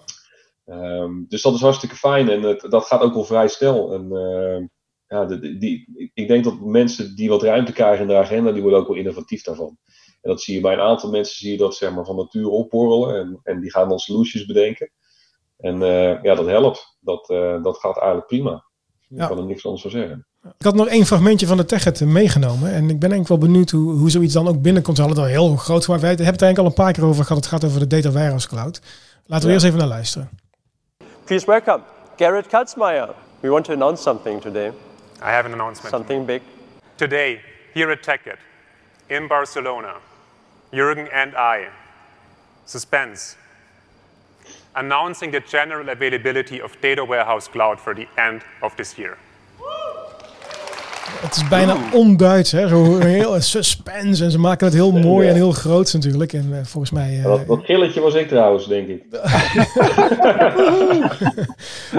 Ehm, dus dat is hartstikke fijn en het, dat gaat ook wel vrij snel. En, eh, ja, de- die, ik denk dat mensen die wat ruimte krijgen in de agenda, die worden ook wel innovatief daarvan. En dat zie je bij een aantal mensen zie je dat zeg maar, van nature opborrelen en, en die gaan dan solutions bedenken. En eh, ja, dat helpt. Dat, eh, dat gaat eigenlijk prima. Ik Ja. kan er niks anders van zeggen. Ik had nog één fragmentje van de TechEd meegenomen. En ik ben eigenlijk wel benieuwd hoe, hoe zoiets dan ook binnenkomt. Ze hadden het al heel groot gemaakt. Wij hebben het eigenlijk al een paar keer over gehad. Het gaat over de Data Warehouse Cloud. Laten we Ja. eerst even naar luisteren. Please welcome Garrett Katzmeier. We want to announce something today, I have an announcement. something big. Today, here at TechEd, in Barcelona, Jürgen and I, suspense, announcing the general availability of Data Warehouse Cloud for the end of this year. Het is bijna onduits, hè? Zo heel suspense. En ze maken het heel mooi en heel groot natuurlijk. En eh, volgens mij... eh, Dat, dat gilletje was ik trouwens, denk ik.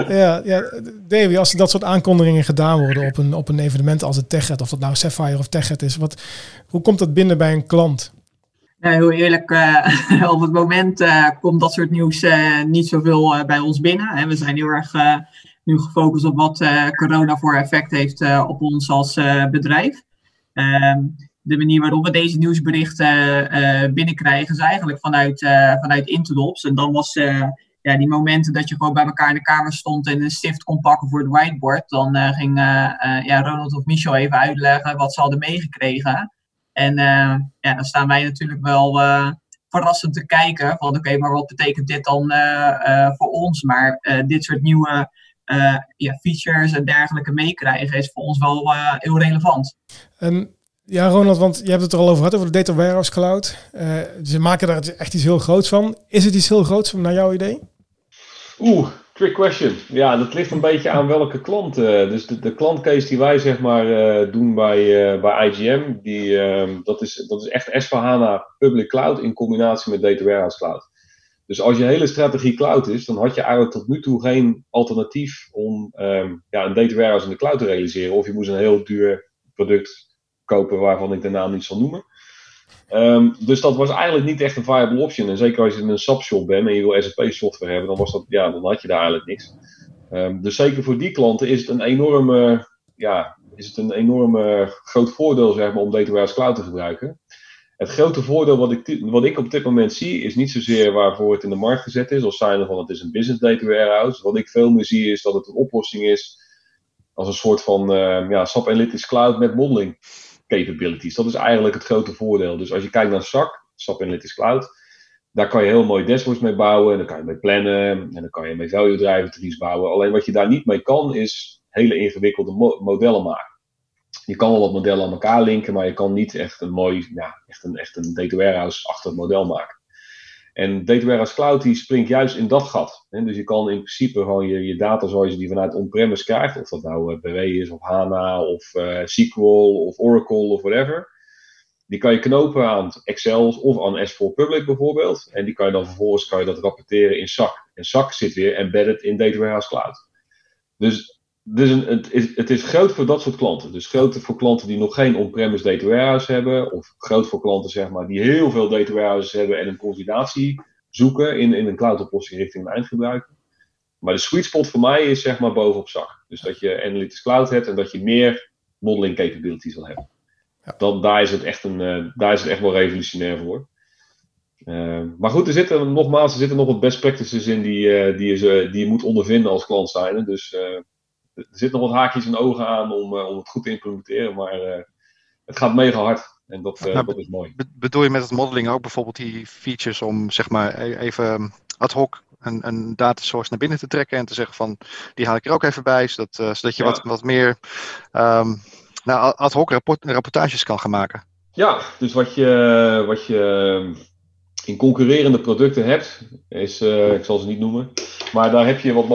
ja, ja, Davy, als er dat soort aankondigingen gedaan worden op een, op een evenement als het TechEd, of dat nou Sapphire of TechEd is, wat, hoe komt dat binnen bij een klant? Nou, heel eerlijk, eh, op het moment eh, komt dat soort nieuws eh, niet zoveel eh, bij ons binnen. En we zijn heel erg eh, nu gefocust op wat eh, corona voor effect heeft eh, op ons als eh, bedrijf. Ehm, de manier waarop we deze nieuwsberichten binnenkrijgen is eigenlijk vanuit, vanuit Interdops. En dan was ja, die momenten dat je gewoon bij elkaar in de kamer stond en een stift kon pakken voor het whiteboard. Dan eh, ging ja, Ronald of Michel even uitleggen wat ze hadden meegekregen. En ja, dan staan wij natuurlijk wel verrassend te kijken. Van oké, maar wat betekent dit dan voor ons? Maar dit soort nieuwe ja, features en dergelijke meekrijgen is voor ons wel heel relevant. Um, ja, Ronald, want je hebt het er al over gehad, over de Data Warehouse Cloud. ze maken daar echt iets heel groots van. Is het iets heel groots naar jouw idee? Oeh, trick question. Ja, dat ligt een beetje aan welke klant. Uh, dus de, de klantcase die wij zeg maar uh, doen bij, uh, bij IGM, die, ehm, dat, is, dat is echt S4HANA Public Cloud in combinatie met Data Warehouse Cloud. Dus als je hele strategie cloud is, dan had je eigenlijk tot nu toe geen alternatief om um, ja, een data warehouse in de cloud te realiseren. Of je moest een heel duur product kopen waarvan ik de naam niet zal noemen. Um, dus dat was eigenlijk niet echt een viable option. En zeker als je in een SAP-shop bent en je wil SAP-software hebben, dan, was dat, ja, dan had je daar eigenlijk niks. Um, dus zeker voor die klanten is het een enorme, ja, is het een enorme groot voordeel zeg maar, om Data Warehouse Cloud te gebruiken. Het grote voordeel wat ik, wat ik op dit moment zie, is niet zozeer waarvoor het in de markt gezet is, als zijnde van het is een business data warehouse. Wat ik veel meer zie is dat het een oplossing is als een soort van uh, ja, SAP Analytics Cloud met modeling capabilities. Dat is eigenlijk het grote voordeel. Dus als je kijkt naar SAC, SAP Analytics Cloud, daar kan je heel mooi dashboards mee bouwen. En dan kan je mee plannen. En dan kan je mee value driver trees bouwen. Alleen wat je daar niet mee kan, is hele ingewikkelde modellen maken. Je kan wel wat modellen aan elkaar linken, maar je kan niet echt een mooi, ja, echt een, echt een data warehouse-achtig model maken. En Data Warehouse Cloud die springt juist in dat gat. Dus je kan in principe gewoon je, je data zoals je die vanuit on-premise krijgt, of dat nou eh, BW is, of HANA, of uh, SQL, of Oracle, of whatever. Die kan je knopen aan Excel of aan S4 Public bijvoorbeeld. En die kan je dan vervolgens kan je dat rapporteren in SAC. En SAC zit weer embedded in Data Warehouse Cloud. Dus dus een, het, is, het is groot voor dat soort klanten. Dus groot voor klanten die nog geen on-premise data warehouse hebben. Of groot voor klanten zeg maar, die heel veel data warehouses hebben en een consolidatie zoeken in, in een cloud oplossing richting een eindgebruiker. Maar de sweet spot voor mij is zeg maar bovenop zak. Dus dat je Analytics Cloud hebt en dat je meer modeling capabilities wil hebben. Ja. Dan, daar, is het echt een, uh, daar is het echt wel revolutionair voor. Uh, maar goed, er zitten nogmaals er zitten nog wat best practices in die, uh, die, je, die je moet ondervinden als klant zijn. Dus er zitten nog wat haakjes en ogen aan om, uh, om het goed te implementeren, maar uh, het gaat mega hard. En dat, uh, nou, dat is mooi. Bedoel je met het modeling ook bijvoorbeeld die features om zeg maar e-, even ehm, ad hoc een, een data source naar binnen te trekken en te zeggen van die haal ik er ook even bij, zodat, zodat je ja. wat, wat meer um, nou, ad hoc rapport, rapportages kan gaan maken? Ja, dus wat je, wat je in concurrerende producten hebt, is, uh, ik zal ze niet noemen, maar daar heb je wat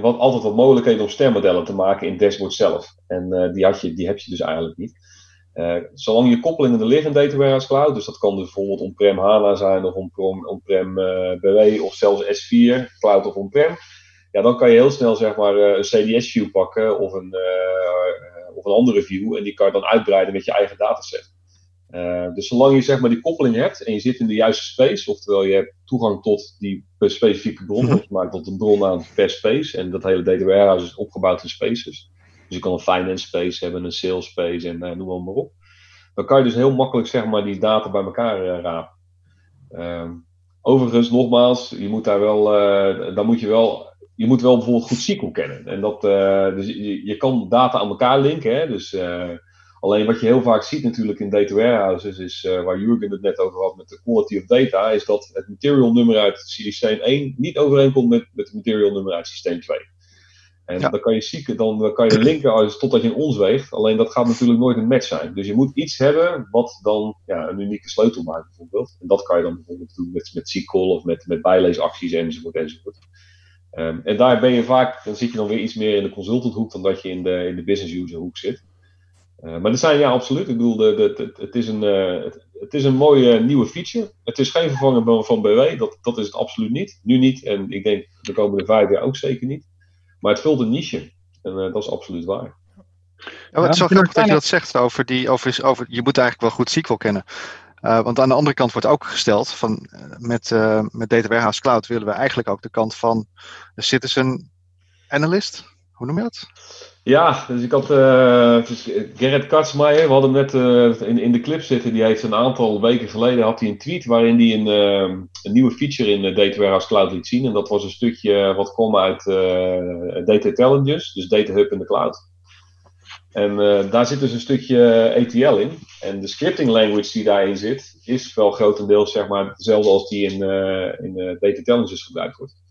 wat, altijd wat mogelijkheden om stermodellen te maken in dashboard zelf. En uh, die, had je, die heb je dus eigenlijk niet. Uh, zolang je koppelingen er liggen in Data Warehouse Cloud, dus dat kan dus bijvoorbeeld on-prem HANA zijn of on-prem on BW of zelfs S4, Cloud of on-prem, ja, dan kan je heel snel zeg maar een CDS-view pakken of een, of een andere view en die kan je dan uitbreiden met je eigen dataset. Uh, dus zolang je zeg maar die koppeling hebt en je zit in de juiste space, oftewel je hebt toegang tot die specifieke bron, of je maakt tot een bron aan per space, en dat hele data warehouse is opgebouwd in spaces. Dus je kan een finance space hebben, een sales space en uh, noem maar op. Dan kan je dus heel makkelijk zeg maar die data bij elkaar uh, rapen. Ehm, overigens, nogmaals, je moet daar wel, dan moet je wel, je moet wel bijvoorbeeld goed SQL kennen. En dat, dus je, je, kan data aan elkaar linken, hè? dus Alleen wat je heel vaak ziet natuurlijk in data warehouses, is uh, waar Jurgen het net over had met de quality of data, is dat het material nummer uit systeem 1 niet overeenkomt met, met het material nummer uit systeem 2. En dan kan je zieken, dan kan je linken als, totdat je een ons weegt. Alleen dat gaat natuurlijk nooit een match zijn. Dus je moet iets hebben wat dan ja, een unieke sleutel maakt bijvoorbeeld. En dat kan je dan bijvoorbeeld doen met, met SQL of met, met bijleesacties enzovoort enzovoort. Um, en daar ben je vaak, dan zit je dan weer iets meer in de consultant hoek dan dat je in de, in de business user hoek zit. Uh, maar er zijn, ja, absoluut. Ik bedoel, de, de, het, is een, uh, het, het, is een mooie nieuwe feature. Het is geen vervanger van BW, dat, dat is het absoluut niet. Nu niet en ik denk de komende vijf jaar ook zeker niet. Maar het vult een niche en uh, dat is absoluut waar. Ja, het is wel grappig dat je dat zegt over die, over, over, je moet eigenlijk wel goed SQL kennen. want aan de andere kant wordt ook gesteld van met, met Data Warehouse Cloud willen we eigenlijk ook de kant van de citizen analyst. Hoe noem je dat? Ja, dus ik had uh, dus Gerrit Katsmaier, we hadden net uh, in, in de clip zitten, die heeft een aantal weken geleden had hij een tweet waarin hij een, een nieuwe feature in Data Warehouse Cloud liet zien. En dat was een stukje wat kwam uit Data Intelligence, dus Data Hub in de cloud. En eh, daar zit dus een stukje ETL in. En de scripting language die daarin zit, is wel grotendeels zeg maar, hetzelfde als die in, in data intelligence gebruikt wordt.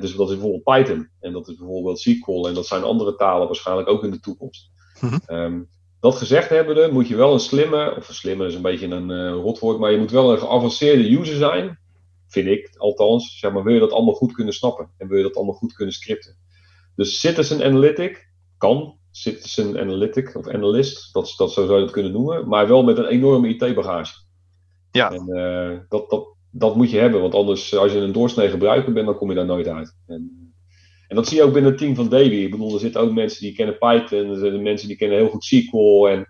Dus dat is bijvoorbeeld Python en dat is bijvoorbeeld SQL en dat zijn andere talen waarschijnlijk ook in de toekomst. Mhm. Um, dat gezegd hebbende, moet je wel een slimme, of een slimme is een beetje een uh, rotwoord, maar je moet wel een geavanceerde user zijn, vind ik althans. Zeg maar, wil je dat allemaal goed kunnen snappen en wil je dat allemaal goed kunnen scripten. Dus Citizen Analytic kan, Citizen Analytic of Analyst, dat, dat zo zou je dat kunnen noemen, maar wel met een enorme IT-bagage. Ja. En uh, dat, dat, dat moet je hebben, want anders, als je een doorsnee gebruiker bent, dan kom je daar nooit uit. En, en dat zie je ook binnen het team van Davy. Ik bedoel, er zitten ook mensen die kennen Python, er zijn mensen die kennen heel goed SQL. En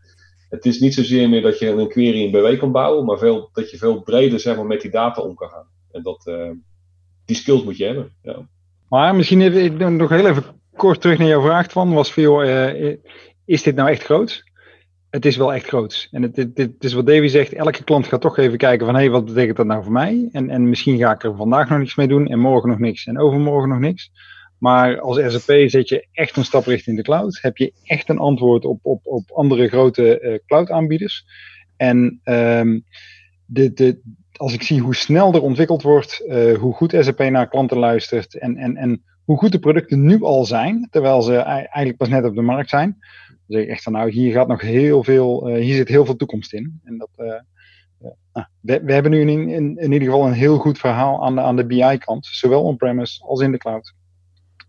het is niet zozeer meer dat je een query in BW kan bouwen, maar veel, dat je veel breder zeg maar, met die data om kan gaan. En dat, uh, die skills moet je hebben. Ja. Maar misschien nog heel even kort terug naar jouw vraag van, was veel, is dit nou echt groot? Het is wel echt groot. En het, is wat Davy zegt, elke klant gaat toch even kijken van, hé, hey, wat betekent dat nou voor mij? En, en misschien ga ik er vandaag nog niks mee doen en morgen nog niks en overmorgen nog niks. Maar als SAP zet je echt een stap richting de cloud. Heb je echt een antwoord op, op, op andere grote uh, cloud aanbieders. En um, de, de, als ik zie hoe snel er ontwikkeld wordt, uh, hoe goed SAP naar klanten luistert en, en, en hoe goed de producten nu al zijn, terwijl ze eigenlijk pas net op de markt zijn, dan zeg ik echt van nou, hier gaat nog heel veel, uh, hier zit heel veel toekomst in. En dat, uh, nou, we, we, hebben nu in, in, in, ieder geval een heel goed verhaal aan de, aan de BI-kant, zowel on-premise als in de cloud.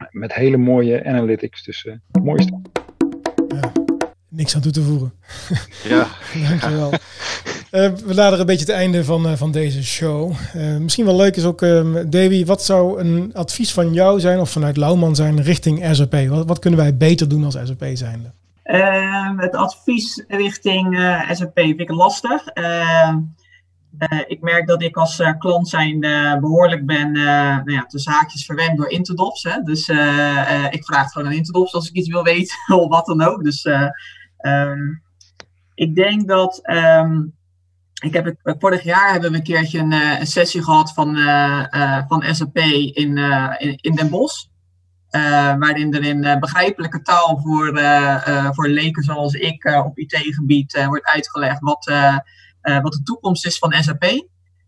Met hele mooie analytics, dus uh, mooie stap. Ja, niks aan toe te voegen. Ja. Dankjewel. Uh, we naderen een beetje het einde van, uh, van deze show. Uh, misschien wel leuk is ook, um, Davy, wat zou een advies van jou zijn of vanuit Lauwman zijn richting SAP? Wat, wat kunnen wij beter doen als SAP zijnde? Ehm, het advies richting SAP vind ik lastig. Ehm, Uh, ik merk dat ik als uh, klant zijn behoorlijk ben, nou ja, tussen haakjes verwend door Interdops. Hè? Dus ik vraag gewoon aan Interdops als ik iets wil weten of wat dan ook. Dus um, ik denk dat, ik heb het, vorig jaar hebben we een keertje een, een sessie gehad van, van SAP in, in, in Den Bosch. Waarin er in begrijpelijke taal voor, voor leken zoals ik op IT-gebied wordt uitgelegd wat... Uh, wat de toekomst is van SAP.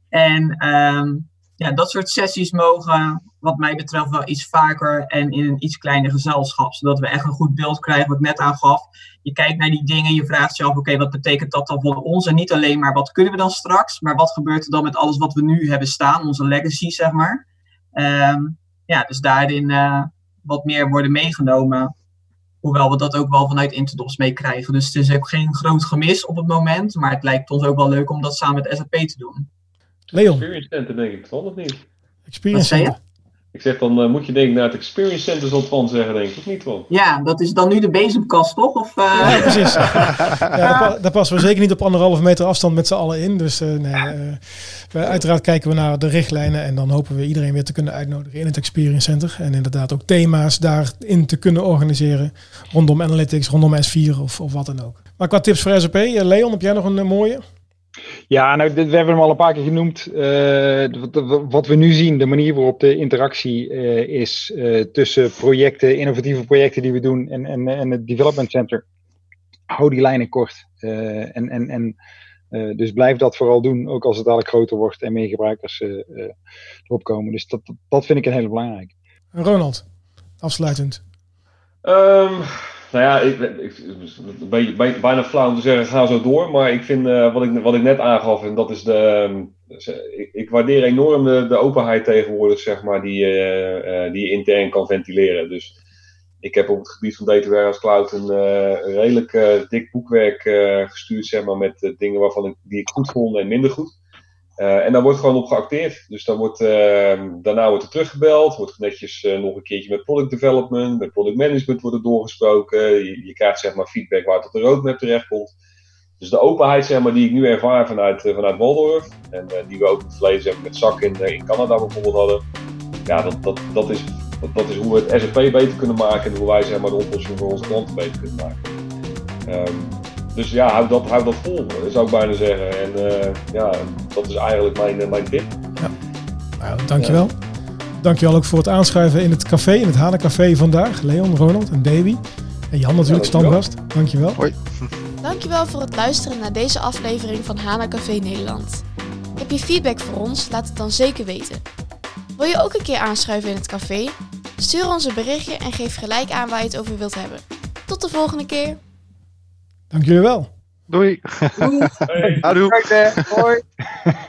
En um, ja, dat soort sessies mogen, wat mij betreft, wel iets vaker en in een iets kleiner gezelschap. Zodat we echt een goed beeld krijgen, wat ik net aangaf. Je kijkt naar die dingen, je vraagt jezelf, oké, wat betekent dat dan voor ons? En niet alleen maar, wat kunnen we dan straks? Maar wat gebeurt er dan met alles wat we nu hebben staan, onze legacy, zeg maar. Um, ja, dus daarin uh, wat meer worden meegenomen. Hoewel we dat ook wel vanuit Interdops meekrijgen. Dus het is ook geen groot gemis op het moment. Maar het lijkt ons ook wel leuk om dat samen met SAP te doen. Leon. Experience Center denk ik, toch of niet? Experience Center. Ik zeg dan uh, moet je denk ik naar het Experience Center zal van zeggen, denk ik, of niet van? Ja, dat is dan nu de bezemkast, toch? Of, uh... Ja, precies. ja, daar, daar, passen we zeker niet op anderhalve meter afstand met z'n allen in. Dus uh, nee, we, uiteraard kijken we naar de richtlijnen en dan hopen we iedereen weer te kunnen uitnodigen in het Experience Center. En inderdaad ook thema's daarin te kunnen organiseren rondom analytics, rondom S4 of, of wat dan ook. Maar qua tips voor SAP, Leon, heb jij nog een mooie? Ja, nou, dit, we hebben hem al een paar keer genoemd. Uh, wat, wat, we nu zien, de manier waarop de interactie uh, is uh, tussen projecten, innovatieve projecten die we doen en, en, en het Development Center. Hou die lijnen kort. en, en, en, dus blijf dat vooral doen, ook als het dadelijk groter wordt en meer gebruikers erop komen. Dus dat, dat vind ik een hele belangrijke. Ronald, afsluitend. Um, nou ja, ik, ik, een beetje, bijna flauw om te zeggen, ga zo door. Maar ik vind uh, wat, ik, wat ik net aangaf, en dat is de. Uh, ik, ik, waardeer enorm de, openheid tegenwoordig, zeg maar, die, uh, die je intern kan ventileren. Dus ik heb op het gebied van Data Warehouse Cloud een, een redelijk dik boekwerk gestuurd, zeg maar, met dingen waarvan ik, die ik goed vond en minder goed. Uh, en daar wordt gewoon op geacteerd. Dus dan wordt, uh, daarna wordt er teruggebeld, wordt netjes uh, nog een keertje met product development, met product management wordt er doorgesproken. Je, je krijgt zeg maar feedback waar op de roadmap terechtkomt. Dus de openheid zeg maar, die ik nu ervaar vanuit, vanuit Waldorf, en die we ook in het verleden met ZAK in, in Canada bijvoorbeeld hadden. Ja, dat, dat, dat, is, dat, dat is hoe we het SAP beter kunnen maken en hoe wij zeg maar, de oplossing voor onze klanten beter kunnen maken. Um, dus ja, houd dat, houd dat vol, zou ik bijna zeggen. En uh, ja, dat is eigenlijk mijn, mijn tip. Ja. Nou, dankjewel. Ja. Dankjewel ook voor het aanschuiven in het café, in het Hanencafé vandaag. Leon, Ronald en Davy. En Jan natuurlijk, Ja, dankjewel. stamgast. Dankjewel. Hoi. Dankjewel voor het luisteren naar deze aflevering van Hana Café Nederland. Heb je feedback voor ons? Laat het dan zeker weten. Wil je ook een keer aanschuiven in het café? Stuur ons een berichtje en geef gelijk aan waar je het over wilt hebben. Tot de volgende keer! Dank jullie wel. Doei. Doei. Hey. Hoi.